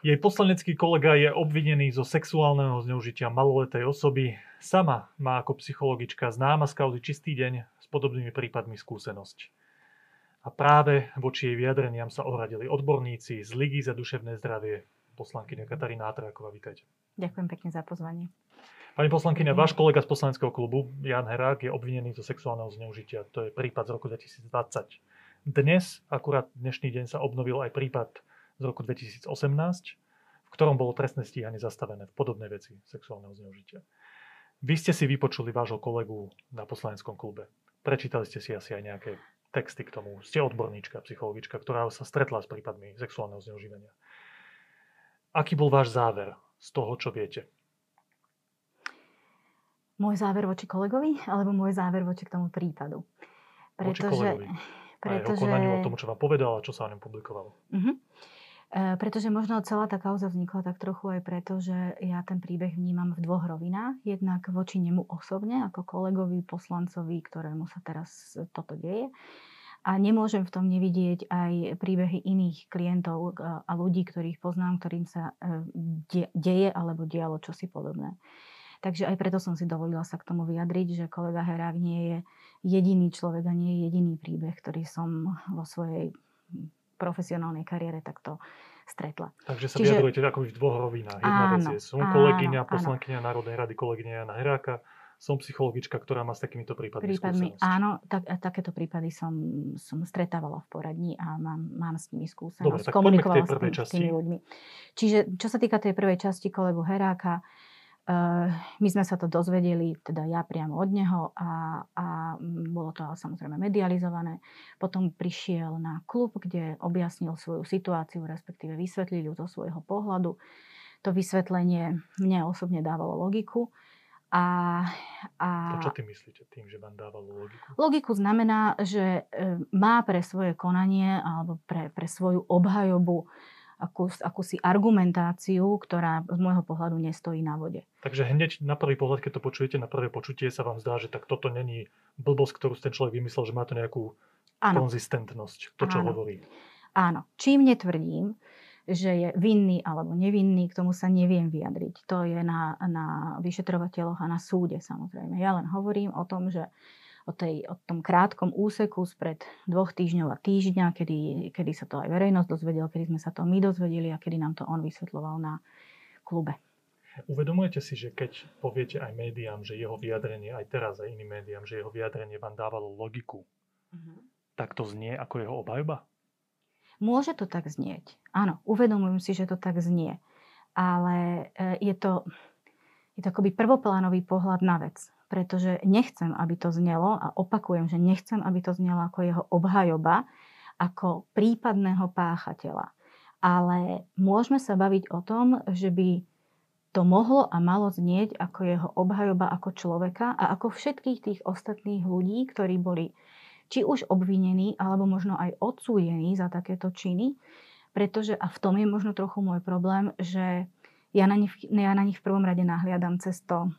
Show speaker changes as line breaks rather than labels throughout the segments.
Jej poslanecký kolega je obvinený zo sexuálneho zneužitia maloletej osoby. Sama má ako psychologička známa z kauzy Čistý deň s podobnými prípadmi skúsenosť. A práve voči jej vyjadreniam sa ohradili odborníci z Ligy za duševné zdravie. Poslankyňa Katarína Atráková, vítajte.
Ďakujem pekne za pozvanie.
Pani poslankyňa, váš kolega z poslaneckého klubu, Jan Herák, je obvinený zo sexuálneho zneužitia. To je prípad z roku 2020. Dnes, akurát dnešný deň, sa obnovil aj prípad z roku 2018, v ktorom bolo trestné stíhanie zastavené v podobnej veci sexuálneho zneužitia. Vy ste si vypočuli vášho kolegu na poslaneckom klube. Prečítali ste si asi aj nejaké texty k tomu. Ste odborníčka, psychologička, ktorá sa stretla s prípadmi sexuálneho zneužívania. Aký bol váš záver z toho, čo viete?
Môj záver voči kolegovi, alebo môj záver voči k tomu prípadu?
Pretože, voči kolegovi. Pretože... A jeho o tom, čo vám povedal a čo sa o ňom publikovalo. Uh-huh.
E, pretože možno celá tá kauza vznikla tak trochu aj preto, že ja ten príbeh vnímam v dvoch rovinách. Jednak voči nemu osobne, ako kolegovi, poslancovi, ktorému sa teraz toto deje. A nemôžem v tom nevidieť aj príbehy iných klientov e, a ľudí, ktorých poznám, ktorým sa e, deje alebo dialo čosi podobné. Takže aj preto som si dovolila sa k tomu vyjadriť, že kolega Herák nie je jediný človek a nie je jediný príbeh, ktorý som vo svojej profesionálnej kariére takto stretla.
Takže sa Čiže... vyjadrujete ako v dvoch rovinách. Jedna áno, vec je, som kolegyňa, poslankyňa Národnej rady, kolegyňa Jana Heráka, som psychologička, ktorá má s takýmito prípadmi, prípadmi skúsenosť.
Áno, tak, takéto prípady som, som stretávala v poradní a mám, mám s nimi skúsenosť.
Dobre, tak Komunikovala s, tým, s tými
ľuďmi. Čiže čo sa týka tej prvej časti kolegu Heráka, my sme sa to dozvedeli, teda ja priamo od neho a, a bolo to samozrejme medializované. Potom prišiel na klub, kde objasnil svoju situáciu, respektíve vysvetlil ju zo svojho pohľadu. To vysvetlenie mne osobne dávalo logiku. A,
a... To čo ty myslíte tým, že vám dávalo logiku?
Logiku znamená, že e, má pre svoje konanie alebo pre, pre svoju obhajobu akú, akúsi argumentáciu, ktorá z môjho pohľadu nestojí na vode.
Takže hneď na prvý pohľad, keď to počujete, na prvé počutie sa vám zdá, že tak toto není blbosť, ktorú ten človek vymyslel, že má to nejakú ano. konzistentnosť, to, čo
Áno.
hovorí.
Áno. Čím netvrdím, že je vinný alebo nevinný, k tomu sa neviem vyjadriť. To je na, na vyšetrovateľoch a na súde samozrejme. Ja len hovorím o tom, že o, tej, o tom krátkom úseku spred dvoch týždňov a týždňa, kedy, kedy sa to aj verejnosť dozvedel, kedy sme sa to my dozvedeli a kedy nám to on vysvetloval na klube.
Uvedomujete si, že keď poviete aj médiám, že jeho vyjadrenie, aj teraz aj iným médiám, že jeho vyjadrenie vám dávalo logiku, uh-huh. tak to znie ako jeho obhajba?
Môže to tak znieť. Áno, uvedomujem si, že to tak znie. Ale e, je to, je to akoby prvoplánový pohľad na vec pretože nechcem, aby to znelo, a opakujem, že nechcem, aby to znelo ako jeho obhajoba, ako prípadného páchateľa. Ale môžeme sa baviť o tom, že by to mohlo a malo znieť ako jeho obhajoba ako človeka a ako všetkých tých ostatných ľudí, ktorí boli či už obvinení, alebo možno aj odsúdení za takéto činy. Pretože, a v tom je možno trochu môj problém, že ja na nich, ja na nich v prvom rade nahliadam cez to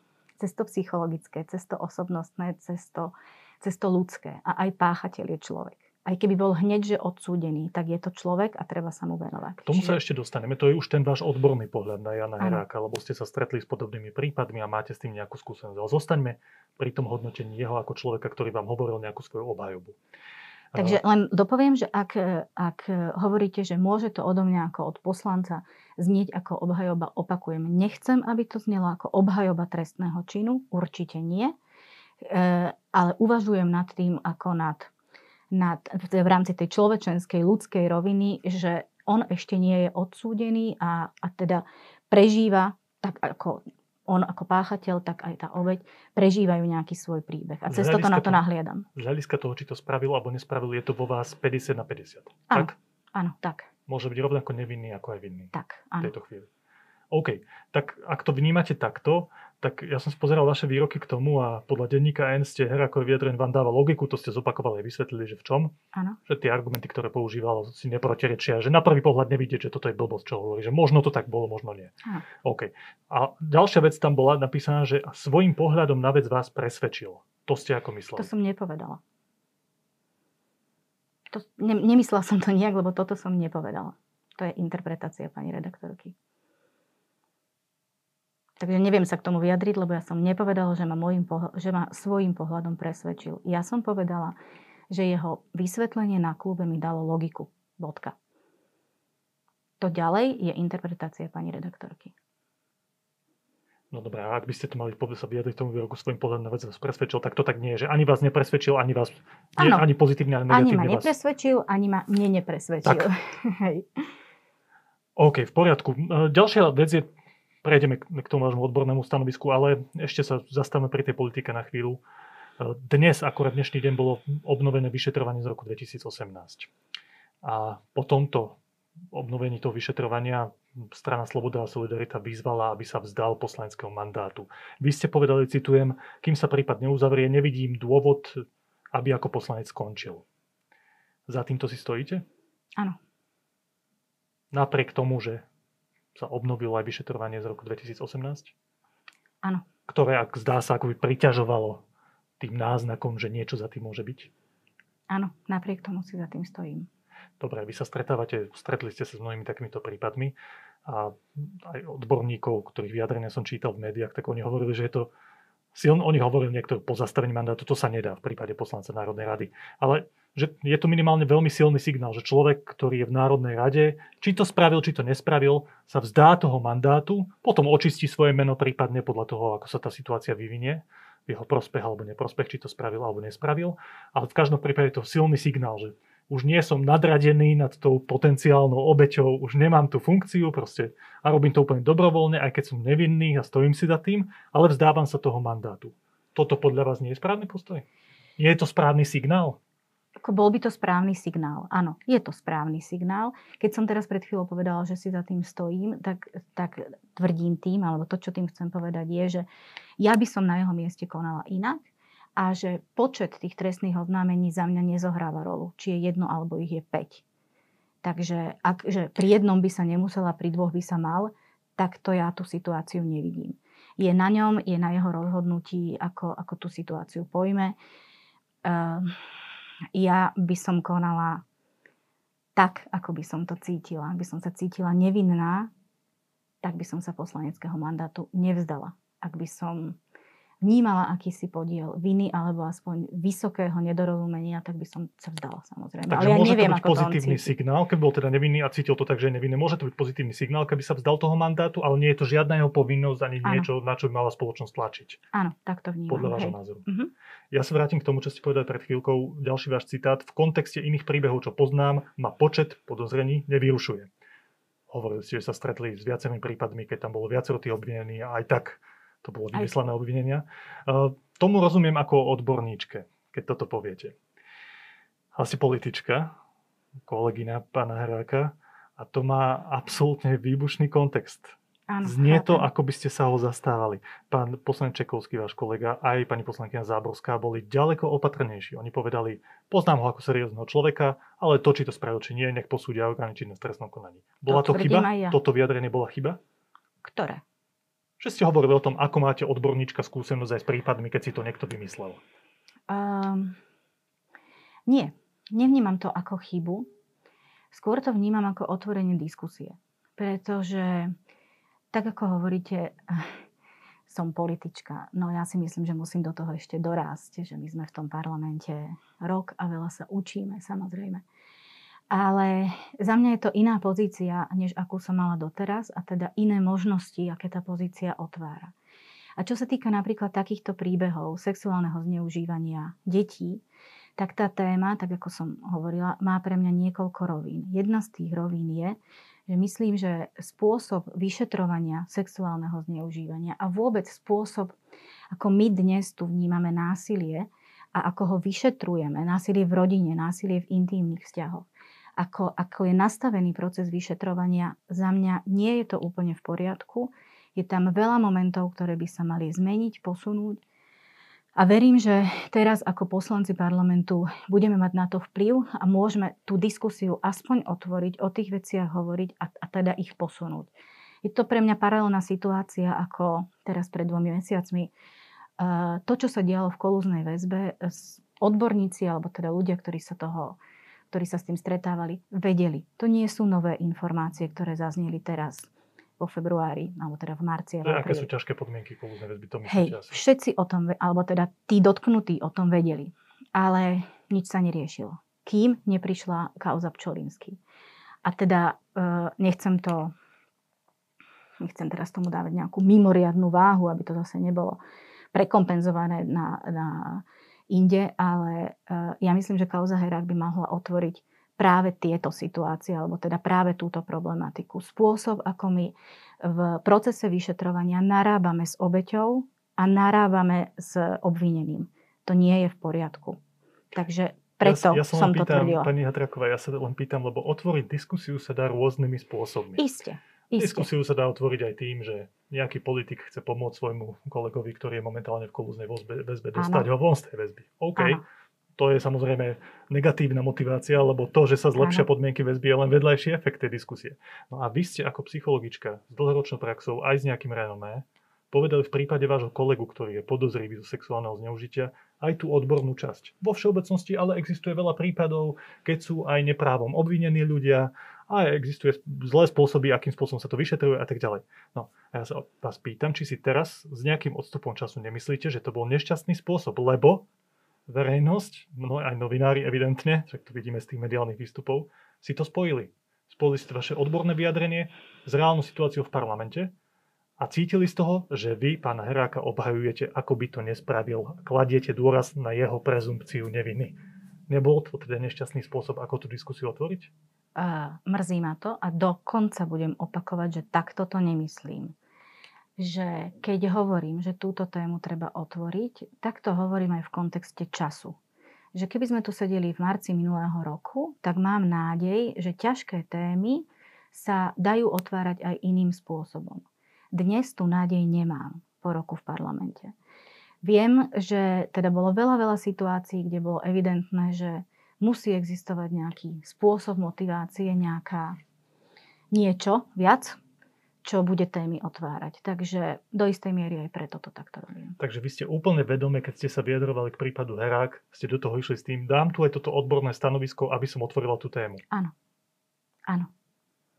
cez to psychologické, cez to osobnostné, cez to, cez to ľudské. A aj páchateľ je človek. Aj keby bol hneď, že odsúdený, tak je to človek a treba sa mu venovať.
K tomu Čiže... sa ešte dostaneme. To je už ten váš odborný pohľad na Jana Heráka, lebo ste sa stretli s podobnými prípadmi a máte s tým nejakú skúsenosť. Ale zostaňme pri tom hodnotení jeho ako človeka, ktorý vám hovoril nejakú svoju obhajobu.
Takže len dopoviem, že ak, ak hovoríte, že môže to odo mňa ako od poslanca znieť ako obhajoba, opakujem, nechcem, aby to znelo ako obhajoba trestného činu, určite nie, e, ale uvažujem nad tým ako nad, nad, v rámci tej človečenskej, ľudskej roviny, že on ešte nie je odsúdený a, a teda prežíva tak ako on ako páchateľ, tak aj tá obeď prežívajú nejaký svoj príbeh. A cez toto na to nahliadam.
Z hľadiska toho, či to spravil alebo nespravil, je to vo vás 50 na 50.
Áno, tak? áno, tak.
Môže byť rovnako nevinný ako aj vinný.
Tak, áno.
V tejto chvíli. OK, tak ak to vnímate takto, tak ja som si pozeral vaše výroky k tomu a podľa denníka N ste Herakovi vyjadren vám dáva logiku, to ste zopakovali a vysvetlili, že v čom.
Áno.
Že tie argumenty, ktoré používal, si neprotirečia, že na prvý pohľad nevidieť, že toto je blbosť, čo hovorí, že možno to tak bolo, možno nie.
Áno.
OK. A ďalšia vec tam bola napísaná, že svojim pohľadom na vec vás presvedčil. To ste ako mysleli?
To som nepovedala. To, ne, nemyslela som to nejak, lebo toto som nepovedala. To je interpretácia pani redaktorky. Takže neviem sa k tomu vyjadriť, lebo ja som nepovedala, že ma, môjim pohľad, že ma svojim pohľadom presvedčil. Ja som povedala, že jeho vysvetlenie na klube mi dalo logiku. Bodka. To ďalej je interpretácia pani redaktorky.
No dobré, a ak by ste to mali sa vyjadriť tomu výroku svojim pohľadom na vec vás presvedčil, tak to tak nie je, že ani vás nepresvedčil, ani vás nie, ani pozitívne, ani negatívne.
Ani ma vás... nepresvedčil, ani ma mne nepresvedčil. Tak. Hej.
OK, v poriadku. E, ďalšia vec je prejdeme k tomu vášmu odbornému stanovisku, ale ešte sa zastavme pri tej politike na chvíľu. Dnes, akurát dnešný deň, bolo obnovené vyšetrovanie z roku 2018. A po tomto obnovení toho vyšetrovania strana Sloboda a Solidarita vyzvala, aby sa vzdal poslaneckého mandátu. Vy ste povedali, citujem, kým sa prípad neuzavrie, nevidím dôvod, aby ako poslanec skončil. Za týmto si stojíte?
Áno.
Napriek tomu, že sa obnovilo aj vyšetrovanie z roku 2018?
Áno.
Ktoré, ak zdá sa, akoby priťažovalo tým náznakom, že niečo za tým môže byť?
Áno, napriek tomu si za tým stojím.
Dobre, vy sa stretávate, stretli ste sa s mnohými takýmito prípadmi a aj odborníkov, ktorých vyjadrenia som čítal v médiách, tak oni hovorili, že je to silno, oni hovorili niektoré pozastavenie mandátu, to sa nedá v prípade poslanca Národnej rady. Ale že je to minimálne veľmi silný signál, že človek, ktorý je v Národnej rade, či to spravil, či to nespravil, sa vzdá toho mandátu, potom očistí svoje meno prípadne podľa toho, ako sa tá situácia vyvinie, v jeho prospech alebo neprospech, či to spravil alebo nespravil. Ale v každom prípade je to silný signál, že už nie som nadradený nad tou potenciálnou obeťou, už nemám tú funkciu proste a robím to úplne dobrovoľne, aj keď som nevinný a stojím si za tým, ale vzdávam sa toho mandátu. Toto podľa vás nie je správny postoj? Nie je to správny signál?
Ako bol by to správny signál. Áno, je to správny signál. Keď som teraz pred chvíľou povedala, že si za tým stojím, tak, tak tvrdím tým, alebo to, čo tým chcem povedať, je, že ja by som na jeho mieste konala inak a že počet tých trestných oznámení za mňa nezohráva rolu. Či je jedno, alebo ich je 5. Takže ak, že pri jednom by sa nemusela, pri dvoch by sa mal, tak to ja tú situáciu nevidím. Je na ňom, je na jeho rozhodnutí, ako, ako tú situáciu pojme. Uh, ja by som konala tak, ako by som to cítila. Ak by som sa cítila nevinná, tak by som sa poslaneckého mandátu nevzdala. Ak by som vnímala akýsi podiel viny alebo aspoň vysokého nedorozumenia, tak by som sa vzdala samozrejme.
Takže Ale ja môže neviem, to byť pozitívny to signál, keby bol teda nevinný a cítil to tak, že je nevinný. Môže to byť pozitívny signál, keby sa vzdal toho mandátu, ale nie je to žiadna jeho povinnosť ani ano. niečo, na čo by mala spoločnosť tlačiť.
Áno, tak to vnímam.
Podľa vášho názoru. Uh-huh. Ja sa vrátim k tomu, čo ste povedali pred chvíľkou. Ďalší váš citát. V kontexte iných príbehov, čo poznám, ma počet podozrení nevyrušuje. Hovorili ste, že sa stretli s viacerými prípadmi, keď tam bolo viacero tých obvinených a aj tak to bolo vymyslené obvinenia. Tomu rozumiem ako odborníčke, keď toto poviete. Asi politička, kolegina pána Heráka, a to má absolútne výbušný kontext. Áno, Znie to, ako by ste sa ho zastávali. Pán poslanec Čekovský, váš kolega, aj pani poslankyňa Záborská boli ďaleko opatrnejší. Oni povedali, poznám ho ako seriózneho človeka, ale to, či to spravil, či nie, nech posúdia orgány činné v trestnom konaní. Bola to, to chyba? Ja. Toto vyjadrenie bola chyba?
Ktoré?
Že ste hovorili o tom, ako máte odborníčka skúsenosť aj s prípadmi, keď si to niekto vymyslel. Um,
nie, nevnímam to ako chybu. Skôr to vnímam ako otvorenie diskusie. Pretože, tak ako hovoríte, som politička. No ja si myslím, že musím do toho ešte dorásť, že my sme v tom parlamente rok a veľa sa učíme, samozrejme. Ale za mňa je to iná pozícia, než akú som mala doteraz a teda iné možnosti, aké tá pozícia otvára. A čo sa týka napríklad takýchto príbehov sexuálneho zneužívania detí, tak tá téma, tak ako som hovorila, má pre mňa niekoľko rovín. Jedna z tých rovín je, že myslím, že spôsob vyšetrovania sexuálneho zneužívania a vôbec spôsob, ako my dnes tu vnímame násilie a ako ho vyšetrujeme, násilie v rodine, násilie v intímnych vzťahoch, ako, ako je nastavený proces vyšetrovania, za mňa nie je to úplne v poriadku. Je tam veľa momentov, ktoré by sa mali zmeniť, posunúť. A verím, že teraz ako poslanci parlamentu budeme mať na to vplyv a môžeme tú diskusiu aspoň otvoriť, o tých veciach hovoriť a, a teda ich posunúť. Je to pre mňa paralelná situácia ako teraz pred dvomi mesiacmi. To, čo sa dialo v kolúznej väzbe, odborníci alebo teda ľudia, ktorí sa toho ktorí sa s tým stretávali, vedeli. To nie sú nové informácie, ktoré zazneli teraz vo februári, alebo teda v marci.
To, aké sú ťažké podmienky kolúznej väzby, to
myslíte Hej, asi. všetci o tom, alebo teda tí dotknutí o tom vedeli. Ale nič sa neriešilo. Kým neprišla kauza Pčolinsky. A teda e, nechcem to, nechcem teraz tomu dávať nejakú mimoriadnú váhu, aby to zase nebolo prekompenzované na, na inde, ale e, ja myslím, že kauza Herák by mohla otvoriť práve tieto situácie, alebo teda práve túto problematiku. Spôsob, ako my v procese vyšetrovania narábame s obeťou a narábame s obvineným. To nie je v poriadku. Takže preto ja, ja som, som
pýtam,
to tvrdila.
Pani Hatraková, ja sa len pýtam, lebo otvoriť diskusiu sa dá rôznymi spôsobmi.
Isté. Isté.
Diskusiu sa dá otvoriť aj tým, že nejaký politik chce pomôcť svojmu kolegovi, ktorý je momentálne v kolúznej väzbe, dostať ho von z tej väzby. OK. Ano to je samozrejme negatívna motivácia, lebo to, že sa zlepšia podmienky väzby, je len vedľajší efekt tej diskusie. No a vy ste ako psychologička s dlhoročnou praxou aj s nejakým renomé povedali v prípade vášho kolegu, ktorý je podozrivý zo sexuálneho zneužitia, aj tú odbornú časť. Vo všeobecnosti ale existuje veľa prípadov, keď sú aj neprávom obvinení ľudia a existuje zlé spôsoby, akým spôsobom sa to vyšetruje a tak ďalej. No a ja sa vás pýtam, či si teraz s nejakým odstupom času nemyslíte, že to bol nešťastný spôsob, lebo verejnosť, mnoho aj novinári evidentne, však to vidíme z tých mediálnych výstupov, si to spojili. Spojili si to vaše odborné vyjadrenie s reálnou situáciou v parlamente a cítili z toho, že vy pána Heráka obhajujete, ako by to nespravil. Kladiete dôraz na jeho prezumpciu neviny. Nebol to teda nešťastný spôsob, ako tú diskusiu otvoriť?
Uh, mrzí ma to a dokonca budem opakovať, že takto to nemyslím že keď hovorím, že túto tému treba otvoriť, tak to hovorím aj v kontexte času. Že keby sme tu sedeli v marci minulého roku, tak mám nádej, že ťažké témy sa dajú otvárať aj iným spôsobom. Dnes tu nádej nemám po roku v parlamente. Viem, že teda bolo veľa, veľa situácií, kde bolo evidentné, že musí existovať nejaký spôsob motivácie, nejaká niečo viac, čo bude témy otvárať. Takže do istej miery aj preto to takto robím.
Takže vy ste úplne vedome, keď ste sa vyjadrovali k prípadu Herák, ste do toho išli s tým, dám tu aj toto odborné stanovisko, aby som otvorila tú tému.
Áno. Áno.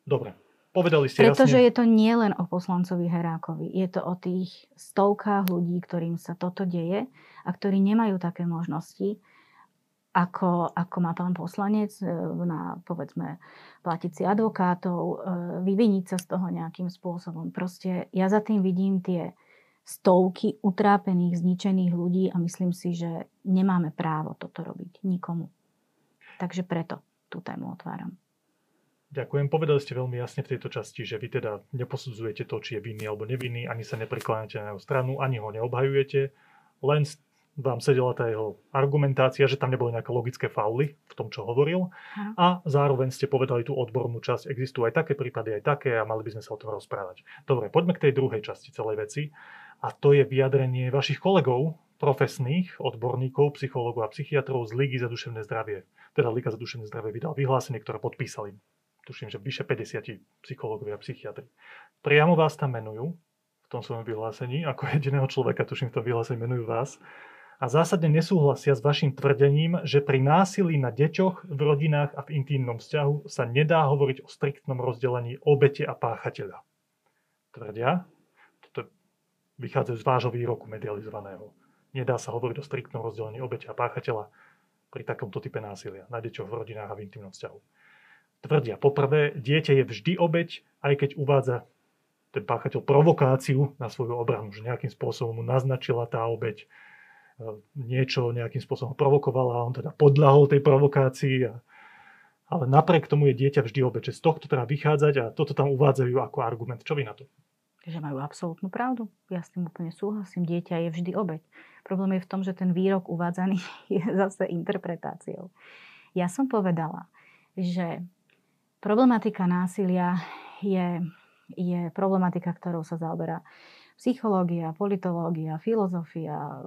Dobre. Povedali ste
Pretože
jasne.
je to nielen o poslancovi Herákovi. Je to o tých stovkách ľudí, ktorým sa toto deje a ktorí nemajú také možnosti ako, ako má pán poslanec e, na, povedzme, platiť si advokátov, e, vyviniť sa z toho nejakým spôsobom. Proste ja za tým vidím tie stovky utrápených, zničených ľudí a myslím si, že nemáme právo toto robiť nikomu. Takže preto tú tému otváram.
Ďakujem. Povedali ste veľmi jasne v tejto časti, že vy teda neposudzujete to, či je vinný alebo nevinný, ani sa neprikláňate na jeho stranu, ani ho neobhajujete, len vám sedela tá jeho argumentácia, že tam neboli nejaké logické fauly v tom, čo hovoril. A zároveň ste povedali tú odbornú časť. Existujú aj také prípady, aj také a mali by sme sa o tom rozprávať. Dobre, poďme k tej druhej časti celej veci. A to je vyjadrenie vašich kolegov, profesných odborníkov, psychológov a psychiatrov z Ligy za duševné zdravie. Teda Liga za duševné zdravie vydal vyhlásenie, ktoré podpísali. Tuším, že vyše 50 psychológovia a psychiatri. Priamo vás tam menujú v tom svojom vyhlásení, ako jediného človeka, tuším, v tom vyhlásení menujú vás a zásadne nesúhlasia s vašim tvrdením, že pri násilí na deťoch, v rodinách a v intímnom vzťahu sa nedá hovoriť o striktnom rozdelení obete a páchateľa. Tvrdia, toto vychádza z vášho výroku medializovaného. Nedá sa hovoriť o striktnom rozdelení obete a páchateľa pri takomto type násilia na deťoch, v rodinách a v intimnom vzťahu. Tvrdia, poprvé, dieťa je vždy obeť, aj keď uvádza ten páchateľ provokáciu na svoju obranu, že nejakým spôsobom mu naznačila tá obeť, niečo nejakým spôsobom provokoval a on teda podľahol tej provokácii. A, ale napriek tomu je dieťa vždy obeč. Z tohto treba vychádzať a toto tam uvádzajú ako argument. Čo vy na to?
Že majú absolútnu pravdu. Ja s tým úplne súhlasím. Dieťa je vždy obeď. Problém je v tom, že ten výrok uvádzaný je zase interpretáciou. Ja som povedala, že problematika násilia je, je problematika, ktorou sa zaoberá psychológia, politológia, filozofia,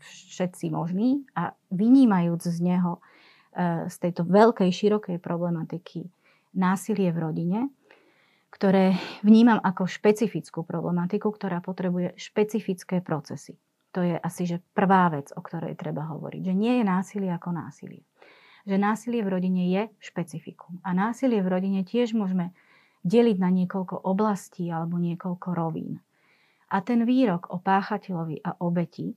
všetci možní a vynímajúc z neho, e, z tejto veľkej, širokej problematiky násilie v rodine, ktoré vnímam ako špecifickú problematiku, ktorá potrebuje špecifické procesy. To je asi že prvá vec, o ktorej treba hovoriť. Že nie je násilie ako násilie. že násilie v rodine je špecifikum. A násilie v rodine tiež môžeme deliť na niekoľko oblastí alebo niekoľko rovín. A ten výrok o páchateľovi a obeti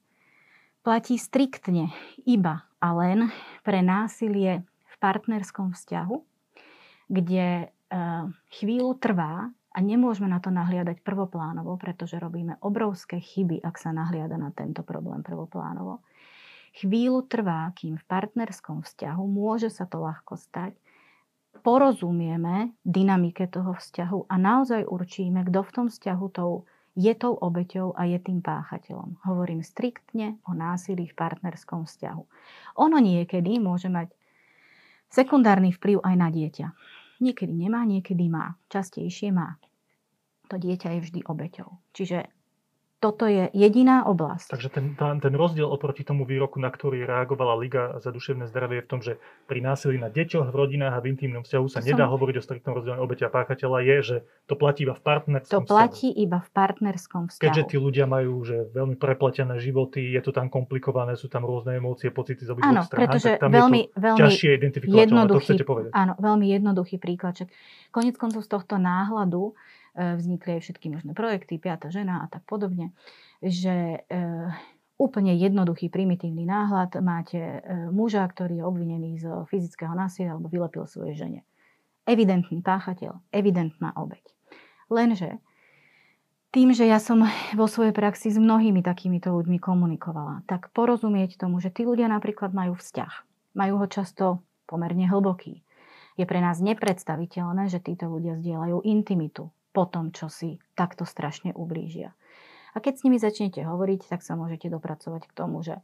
platí striktne iba a len pre násilie v partnerskom vzťahu, kde e, chvíľu trvá a nemôžeme na to nahliadať prvoplánovo, pretože robíme obrovské chyby, ak sa nahliada na tento problém prvoplánovo. Chvíľu trvá, kým v partnerskom vzťahu môže sa to ľahko stať, porozumieme dynamike toho vzťahu a naozaj určíme, kto v tom vzťahu tou, je tou obeťou a je tým páchateľom. Hovorím striktne o násilí v partnerskom vzťahu. Ono niekedy môže mať sekundárny vplyv aj na dieťa. Niekedy nemá, niekedy má. Častejšie má. To dieťa je vždy obeťou. Čiže toto je jediná oblasť.
Takže ten, ten rozdiel oproti tomu výroku, na ktorý reagovala Liga za duševné zdravie, je v tom, že pri násilí na deťoch, v rodinách a v intimnom vzťahu sa to nedá som... hovoriť o striktnom rozdielne obeťa a páchateľa, je, že to platí iba v partnerskom
To platí vzťahu. iba v partnerskom vzťahu.
Keďže tí ľudia majú že veľmi prepletené životy, je to tam komplikované, sú tam rôzne emócie, pocity z obidvoch strán,
pretože tam veľmi, je to veľmi
ťažšie identifikovať, to chcete povedať.
Áno, veľmi jednoduchý príklad. Konec koncov z tohto náhľadu vznikli aj všetky možné projekty, Piata žena a tak podobne že e, úplne jednoduchý, primitívny náhľad. Máte e, muža, ktorý je obvinený z fyzického násilia alebo vylepil svoje žene. Evidentný páchateľ, evidentná obeď. Lenže tým, že ja som vo svojej praxi s mnohými takýmito ľuďmi komunikovala, tak porozumieť tomu, že tí ľudia napríklad majú vzťah. Majú ho často pomerne hlboký. Je pre nás nepredstaviteľné, že títo ľudia zdieľajú intimitu po tom, čo si takto strašne ublížia. A keď s nimi začnete hovoriť, tak sa môžete dopracovať k tomu, že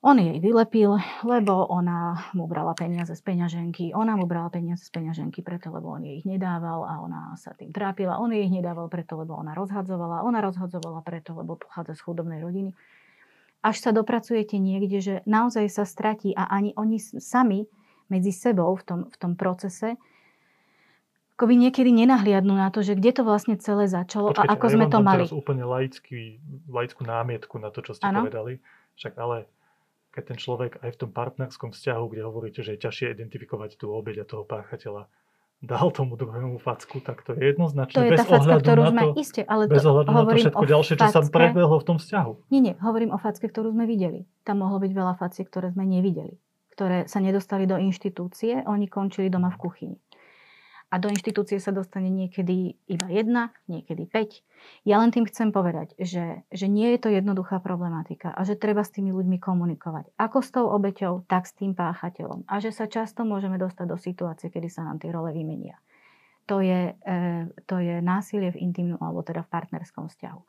on jej vylepil, lebo ona mu brala peniaze z peňaženky. Ona mu brala peniaze z peňaženky preto, lebo on jej ich nedával a ona sa tým trápila. On jej ich nedával preto, lebo ona rozhadzovala. Ona rozhadzovala preto, lebo pochádza z chudobnej rodiny. Až sa dopracujete niekde, že naozaj sa stratí a ani oni sami medzi sebou v tom, v tom procese akoby niekedy nenahliadnú na to, že kde to vlastne celé začalo Počkejte, a ako ja sme to mali.
teraz úplne laický, laickú námietku na to, čo ste ano? povedali. Však ale keď ten človek aj v tom partnerskom vzťahu, kde hovoríte, že je ťažšie identifikovať tú obeď a toho páchateľa, dal tomu druhému facku, tak to je jednoznačne
to je
bez
tá facka, ktorú sme,
to,
iste, ale
bez ohľadu na to všetko ďalšie, čo sa prebehlo v tom vzťahu.
Nie, nie, hovorím o facke, ktorú sme videli. Tam mohlo byť veľa faciek, ktoré sme nevideli. Ktoré sa nedostali do inštitúcie, oni končili doma v kuchyni a do inštitúcie sa dostane niekedy iba jedna, niekedy 5. Ja len tým chcem povedať, že, že nie je to jednoduchá problematika a že treba s tými ľuďmi komunikovať. Ako s tou obeťou, tak s tým páchateľom. A že sa často môžeme dostať do situácie, kedy sa nám tie role vymenia. To je, e, to je násilie v intimnom alebo teda v partnerskom vzťahu.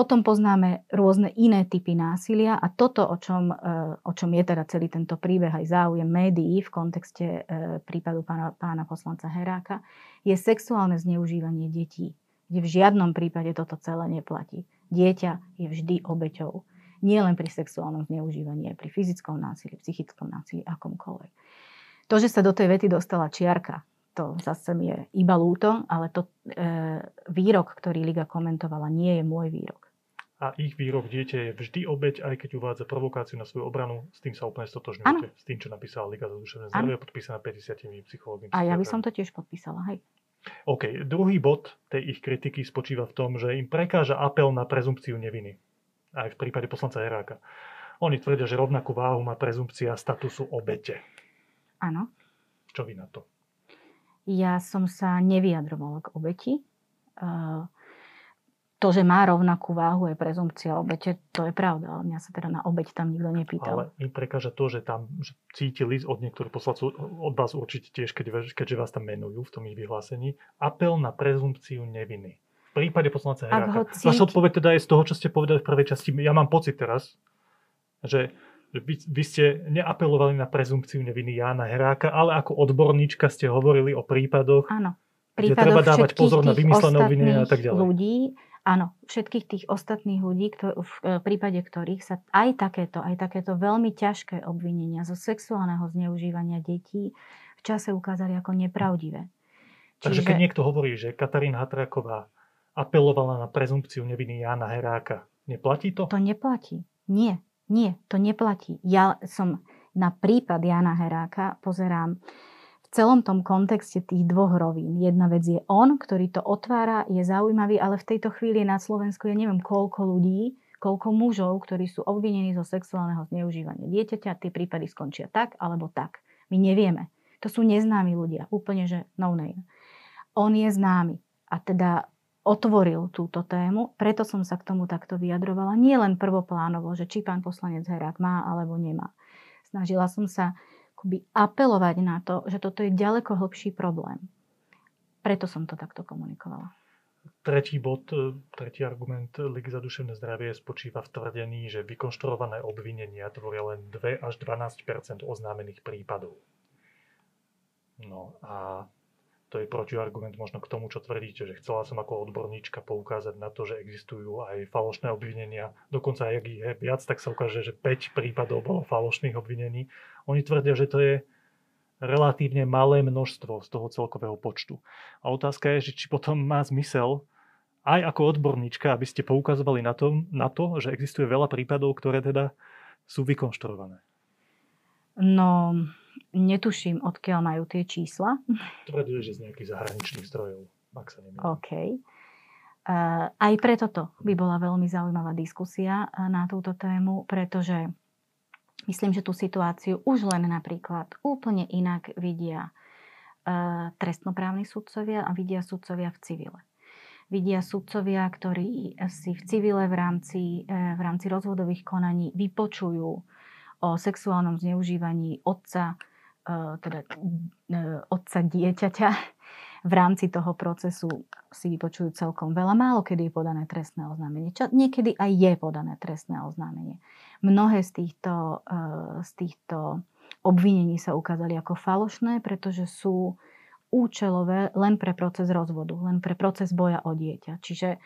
Potom poznáme rôzne iné typy násilia a toto, o čom, e, o čom je teda celý tento príbeh aj záujem médií v kontexte e, prípadu pána, pána poslanca Heráka, je sexuálne zneužívanie detí, kde v žiadnom prípade toto celé neplatí. Dieťa je vždy obeťou. Nie len pri sexuálnom zneužívaní, aj pri fyzickom násilí, psychickom násilí, akomkoľvek. To, že sa do tej vety dostala čiarka, to zase mi je iba lúto, ale to e, výrok, ktorý Liga komentovala, nie je môj výrok
a ich výrok dieťa je vždy obeď, aj keď uvádza provokáciu na svoju obranu. S tým sa úplne stotožňujete. S tým, čo napísala Liga za duševné zdravie, podpísaná 50 psychológmi.
A ja by som to tiež podpísala, hej.
OK, druhý bod tej ich kritiky spočíva v tom, že im prekáža apel na prezumpciu neviny. Aj v prípade poslanca Heráka. Oni tvrdia, že rovnakú váhu má prezumpcia statusu obete.
Áno.
Čo vy na to?
Ja som sa nevyjadrovala k obeti. Uh, to, že má rovnakú váhu je prezumpcia obete, to je pravda, ale mňa sa teda na obeť tam nikto nepýtal.
Ale im prekáža to, že tam že cítili od niektorých poslancov, od vás určite tiež, keď, keďže vás tam menujú v tom ich vyhlásení, apel na prezumpciu neviny. V prípade poslanca Heráka. Cíti... Vaša odpoveď teda je z toho, čo ste povedali v prvej časti. Ja mám pocit teraz, že vy, vy ste neapelovali na prezumpciu neviny Jána Heráka, ale ako odborníčka ste hovorili o prípadoch,
Áno.
Prípadoch kde treba dávať pozor na vymyslené obvinenia a tak ďalej.
ľudí, Áno, všetkých tých ostatných ľudí, ktor- v e, prípade ktorých sa aj takéto, aj takéto veľmi ťažké obvinenia zo sexuálneho zneužívania detí v čase ukázali ako nepravdivé.
Takže Čiže... keď niekto hovorí, že Katarína Hatraková apelovala na prezumpciu neviny Jána Heráka, neplatí to?
To neplatí. Nie, nie, to neplatí. Ja som na prípad Jana Heráka pozerám celom tom kontexte tých dvoch rovín. Jedna vec je on, ktorý to otvára, je zaujímavý, ale v tejto chvíli na Slovensku je neviem koľko ľudí, koľko mužov, ktorí sú obvinení zo sexuálneho zneužívania dieťaťa, tie prípady skončia tak alebo tak. My nevieme. To sú neznámi ľudia, úplne že no name. On je známy a teda otvoril túto tému, preto som sa k tomu takto vyjadrovala. Nie len prvoplánovo, že či pán poslanec Herák má alebo nemá. Snažila som sa akoby apelovať na to, že toto je ďaleko hlbší problém. Preto som to takto komunikovala.
Tretí bod, e, tretí argument Ligy za duševné zdravie spočíva v tvrdení, že vykonštruované obvinenia tvoria len 2 až 12% oznámených prípadov. No a to je protiargument možno k tomu, čo tvrdíte, že chcela som ako odborníčka poukázať na to, že existujú aj falošné obvinenia. Dokonca ak ich je viac, tak sa ukáže, že 5 prípadov bolo falošných obvinení. Oni tvrdia, že to je relatívne malé množstvo z toho celkového počtu. A otázka je, že či potom má zmysel aj ako odborníčka, aby ste poukazovali na, tom, na to, že existuje veľa prípadov, ktoré teda sú vykonštruované.
No, Netuším, odkiaľ majú tie čísla.
Tvrduje, že z nejakých zahraničných zdrojov, ak sa
nemýlim. OK. Uh, aj preto to by bola veľmi zaujímavá diskusia eh, na túto tému, pretože myslím, že tú situáciu už len napríklad úplne inak vidia uh, trestnoprávni sudcovia a vidia sudcovia v civile. Vidia sudcovia, ktorí si v civile v rámci, v rámci rozvodových konaní vypočujú o sexuálnom zneužívaní otca E, teda e, otca dieťaťa v rámci toho procesu si vypočujú celkom veľa. Málo kedy je podané trestné oznámenie. Čo, niekedy aj je podané trestné oznámenie. Mnohé z týchto, e, z týchto obvinení sa ukázali ako falošné, pretože sú účelové len pre proces rozvodu, len pre proces boja o dieťa. Čiže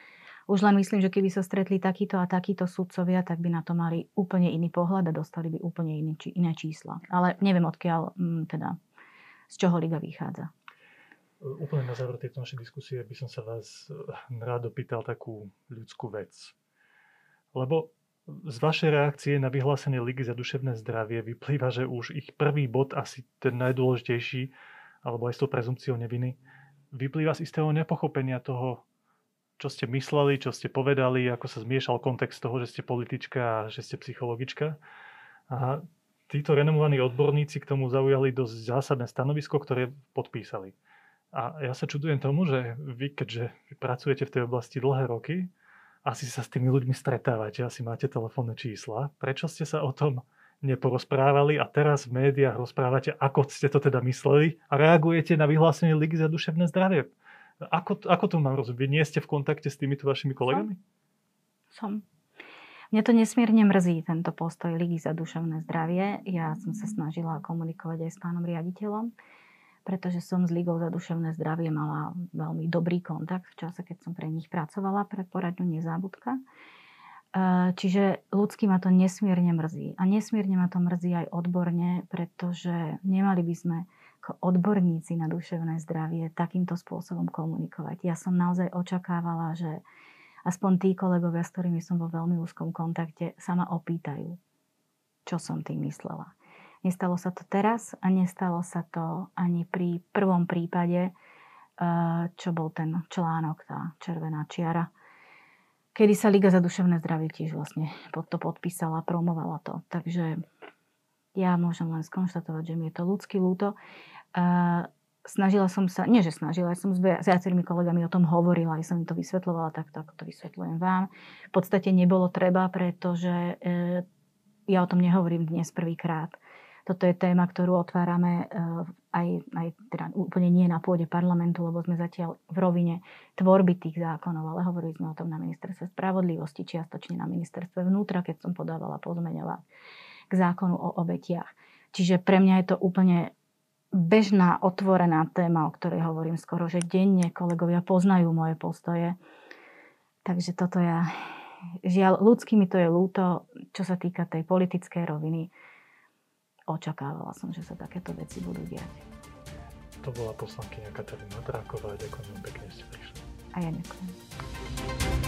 už len myslím, že keby sa stretli takíto a takíto sudcovia, tak by na to mali úplne iný pohľad a dostali by úplne iný, či, iné čísla. Ale neviem odkiaľ, m, mm, teda, z čoho Liga vychádza.
Úplne na záver tejto našej diskusie by som sa vás eh, rád dopýtal takú ľudskú vec. Lebo z vašej reakcie na vyhlásenie Ligy za duševné zdravie vyplýva, že už ich prvý bod, asi ten najdôležitejší, alebo aj s tou prezumciou neviny, vyplýva z istého nepochopenia toho, čo ste mysleli, čo ste povedali, ako sa zmiešal kontext toho, že ste politička a že ste psychologička. A títo renomovaní odborníci k tomu zaujali dosť zásadné stanovisko, ktoré podpísali. A ja sa čudujem tomu, že vy, keďže pracujete v tej oblasti dlhé roky, asi sa s tými ľuďmi stretávate, asi máte telefónne čísla. Prečo ste sa o tom neporozprávali a teraz v médiách rozprávate, ako ste to teda mysleli a reagujete na vyhlásenie Ligy za duševné zdravie? Ako, ako to mám rozumieť? Nie ste v kontakte s týmito vašimi kolegami?
Som. Mňa to nesmierne mrzí, tento postoj Ligy za duševné zdravie. Ja som sa snažila komunikovať aj s pánom riaditeľom, pretože som s Ligou za duševné zdravie mala veľmi dobrý kontakt v čase, keď som pre nich pracovala, pre poradňu Nezábudka. E, čiže ľudsky ma to nesmierne mrzí. A nesmierne ma to mrzí aj odborne, pretože nemali by sme ako odborníci na duševné zdravie takýmto spôsobom komunikovať. Ja som naozaj očakávala, že aspoň tí kolegovia, s ktorými som vo veľmi úzkom kontakte, sa ma opýtajú, čo som tým myslela. Nestalo sa to teraz a nestalo sa to ani pri prvom prípade, eh, čo bol ten článok, tá červená čiara, kedy sa Liga za duševné zdravie tiež vlastne pod to podpísala, promovala to. Takže ja môžem len skonštatovať, že mi je to ľudský ľúto. Snažila som sa, nie že snažila, ja som s viacerými kolegami o tom hovorila, aj som im to vysvetlovala takto, ako to vysvetľujem vám. V podstate nebolo treba, pretože uh, ja o tom nehovorím dnes prvýkrát. Toto je téma, ktorú otvárame uh, aj, aj teda úplne nie na pôde parlamentu, lebo sme zatiaľ v rovine tvorby tých zákonov, ale hovorili sme o tom na ministerstve spravodlivosti, čiastočne na ministerstve vnútra, keď som podávala pozmeňovať k zákonu o obetiach. Čiže pre mňa je to úplne bežná, otvorená téma, o ktorej hovorím skoro, že denne kolegovia poznajú moje postoje. Takže toto ja, žiaľ, ľudský mi to je ľúto, čo sa týka tej politickej roviny. Očakávala som, že sa takéto veci budú diať.
To bola poslankyňa Katarína Dráková. Ďakujem pekne, ste prišli.
A ja ďakujem.